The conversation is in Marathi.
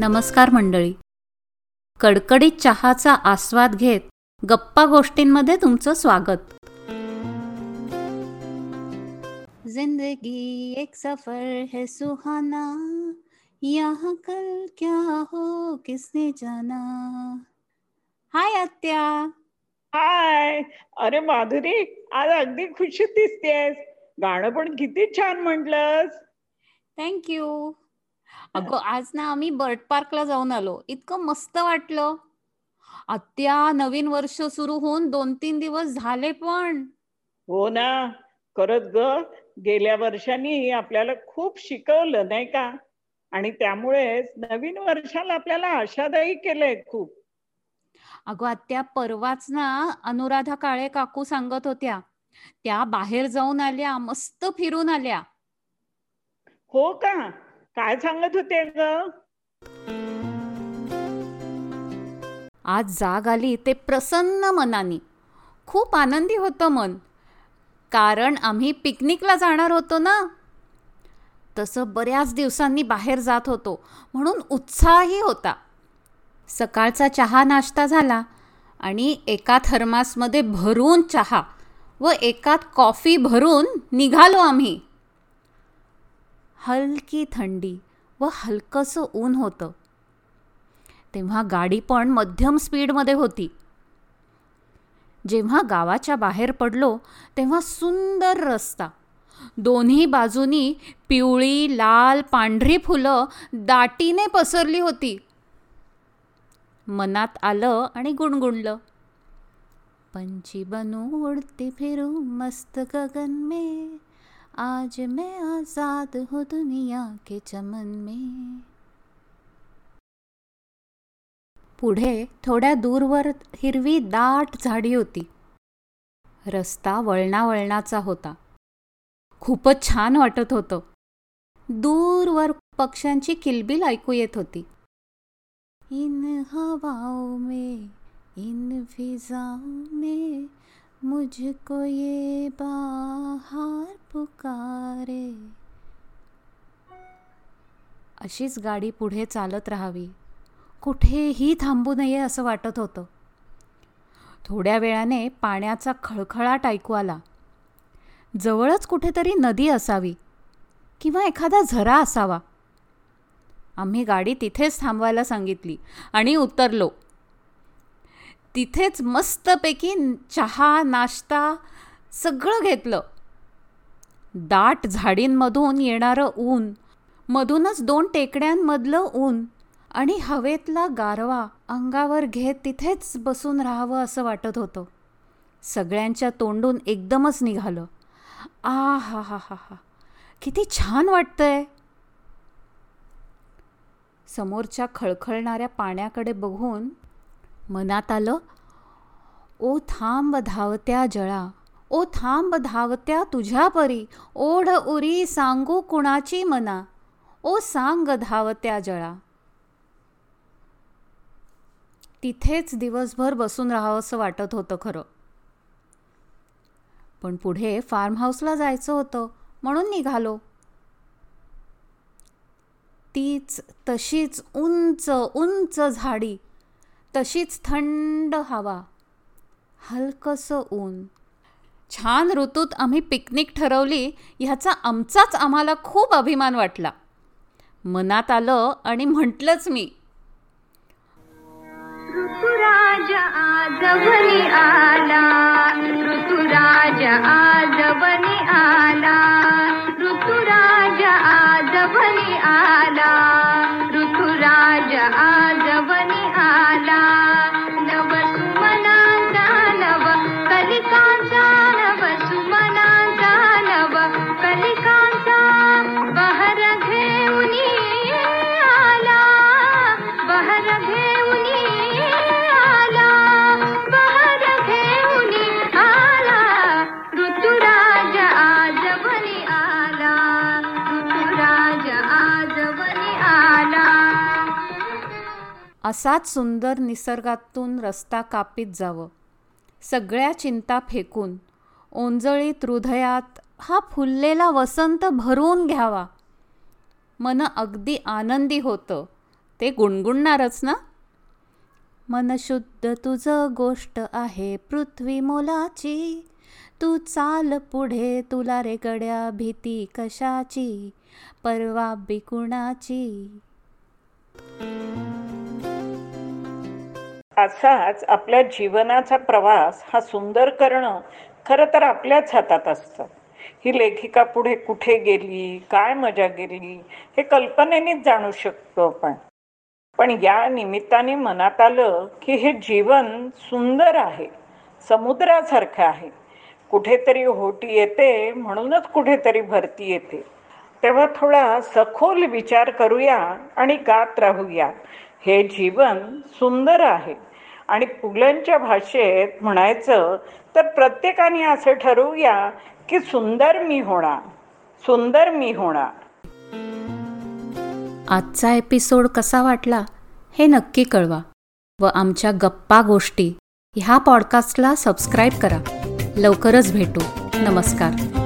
नमस्कार मंडळी. कडकडीत चहाचा आस्वाद घेत गप्पा गोष्टींमध्ये तुमचं स्वागत. जिंदगी एक सफर है सुहाना. यहाँ कल क्या हो किसने जाना? हाय आत्या. हाय. अरे माधुरी आज अगदी खुशीत दिसतेस. गाणं पण किती छान म्हटलंस. थँक्यू अगं आज ना आम्ही बर्ड पार्कला जाऊन आलो. इतकं मस्त वाटलं. आत्या नवीन वर्ष सुरू होऊन दोन तीन दिवस झाले पण. हो ना. करत ग गेल्या वर्षांनी आपल्याला खूप शिकवलं नाही का? आणि त्यामुळेच नवीन वर्षाला आपल्याला आशादायी केलंय खूप. अगं आत्या परवाच ना अनुराधा काळे काकू सांगत होत्या. त्या बाहेर जाऊन आल्या मस्त फिरून आल्या. हो का? काय सांगत होते ग? आज जाग आली ते प्रसन्न मनाने. खूप आनंदी होतं मन. कारण आम्ही पिकनिकला जाणार होतो ना? तसं बऱ्याच दिवसांनी बाहेर जात होतो म्हणून उत्साहही होता. सकाळचा चहा नाश्ता झाला आणि एका थर्मासमध्ये भरून चहा व एकात कॉफी भरून निघालो आम्ही. हलकी थंडी व हलकंसं ऊन होतं. तेव्हा गाडी पण मध्यम स्पीडमध्ये होती. जेव्हा गावाच्या बाहेर पडलो तेव्हा सुंदर रस्ता. दोन्ही बाजूनी पिवळी लाल पांढरी फुलं दाटीने पसरली होती. मनात आलं आणि गुणगुणलं. पंची बनू उडती फिरू मस्त गगन में. आज मैं आजाद हूँ दुनिया के चमन में। पुढे थोड्या दूरवर हिरवी दाट झाडी होती. रस्ता वळणा वळणाचा होता. खूपच छान वाटत होतं. दूरवर पक्ष्यांची किलबिल ऐकू येत होती. इन हवाओं में इन फिजाओं में मुझको ये बाहार पुकारे. अशीच गाडी पुढे चालत राहावी. कुठेही थांबू नये असं वाटत होतं. थोड्या वेळाने पाण्याचा खळखळाट ऐकू आला. जवळच कुठेतरी नदी असावी किंवा एखादा झरा असावा. आम्ही गाडी तिथेच थांबवायला सांगितली आणि उतरलो. तिथेच मस्तपैकी चहा नाश्ता सगळं घेतलं. दाट झाडींमधून येणारं ऊन मधूनच दोन टेकड्यांमधलं ऊन आणि हवेतला गारवा अंगावर घेत तिथेच बसून राहावं असं वाटत होतं. सगळ्यांच्या तोंडून एकदमच निघालं. आ हा हा हा हा. किती छान वाटतंय. समोरच्या खळखळणाऱ्या पाण्याकडे बघून मनात आलं ओ थांब धावत्या जळा ओ थांब धावत्या तुझ्या परी ओढ उरी सांगू कुणाची मना ओ सांग धावत्या जळा. तिथेच दिवसभर बसून राहावंसं वाटत होतं खरं. पण पुढे फार्म हाऊसला जायचं होतं म्हणून निघालो. तीच तशीच उंच उंच झाडी तशीच थंड हवा हलकंसं ऊन. छान ऋतूत आम्ही पिकनिक ठरवली ह्याचा आमचाच आम्हाला खूप अभिमान वाटला. मनात आलं आणि म्हटलंच मी. ऋतुराज आला ऋतुराज असाच सुंदर निसर्गातून रस्ता कापीत जावं. सगळ्या चिंता फेकून ओंजळीत हृदयात हा फुललेला वसंत भरून घ्यावा. मन अगदी आनंदी होतं. ते गुणगुणणारच ना? मन शुद्ध तुझं गोष्ट आहे पृथ्वी मोलाची. तू चाल पुढे तुला रे गड्या भीती कशाची? परवा बिकुणाची असाच आपल्या जीवनाचा प्रवास हा सुंदर करणं खरं तर आपल्याच हातात असतं. ही लेखिका पुढे कुठे गेली? काय मजा गेली? हे कल्पनेनेच जाणू शकतो आपण. पण या निमित्ताने मनात आलं की हे जीवन सुंदर आहे समुद्रासारखं आहे. कुठेतरी होटी येते म्हणूनच कुठेतरी भरती येते. तेव्हा थोडा सखोल विचार करूया आणि गात राहूया. हे जीवन सुंदर आहे. आणि पुलंच्या भाषेत म्हणायचं तर प्रत्येकाने असं ठरवूया की सुंदर मी होणार सुंदर मी होणार. आजचा एपिसोड कसा वाटला हे नक्की कळवा व आमच्या गप्पा गोष्टी ह्या पॉडकास्टला सबस्क्राईब करा. लवकरच भेटू. नमस्कार.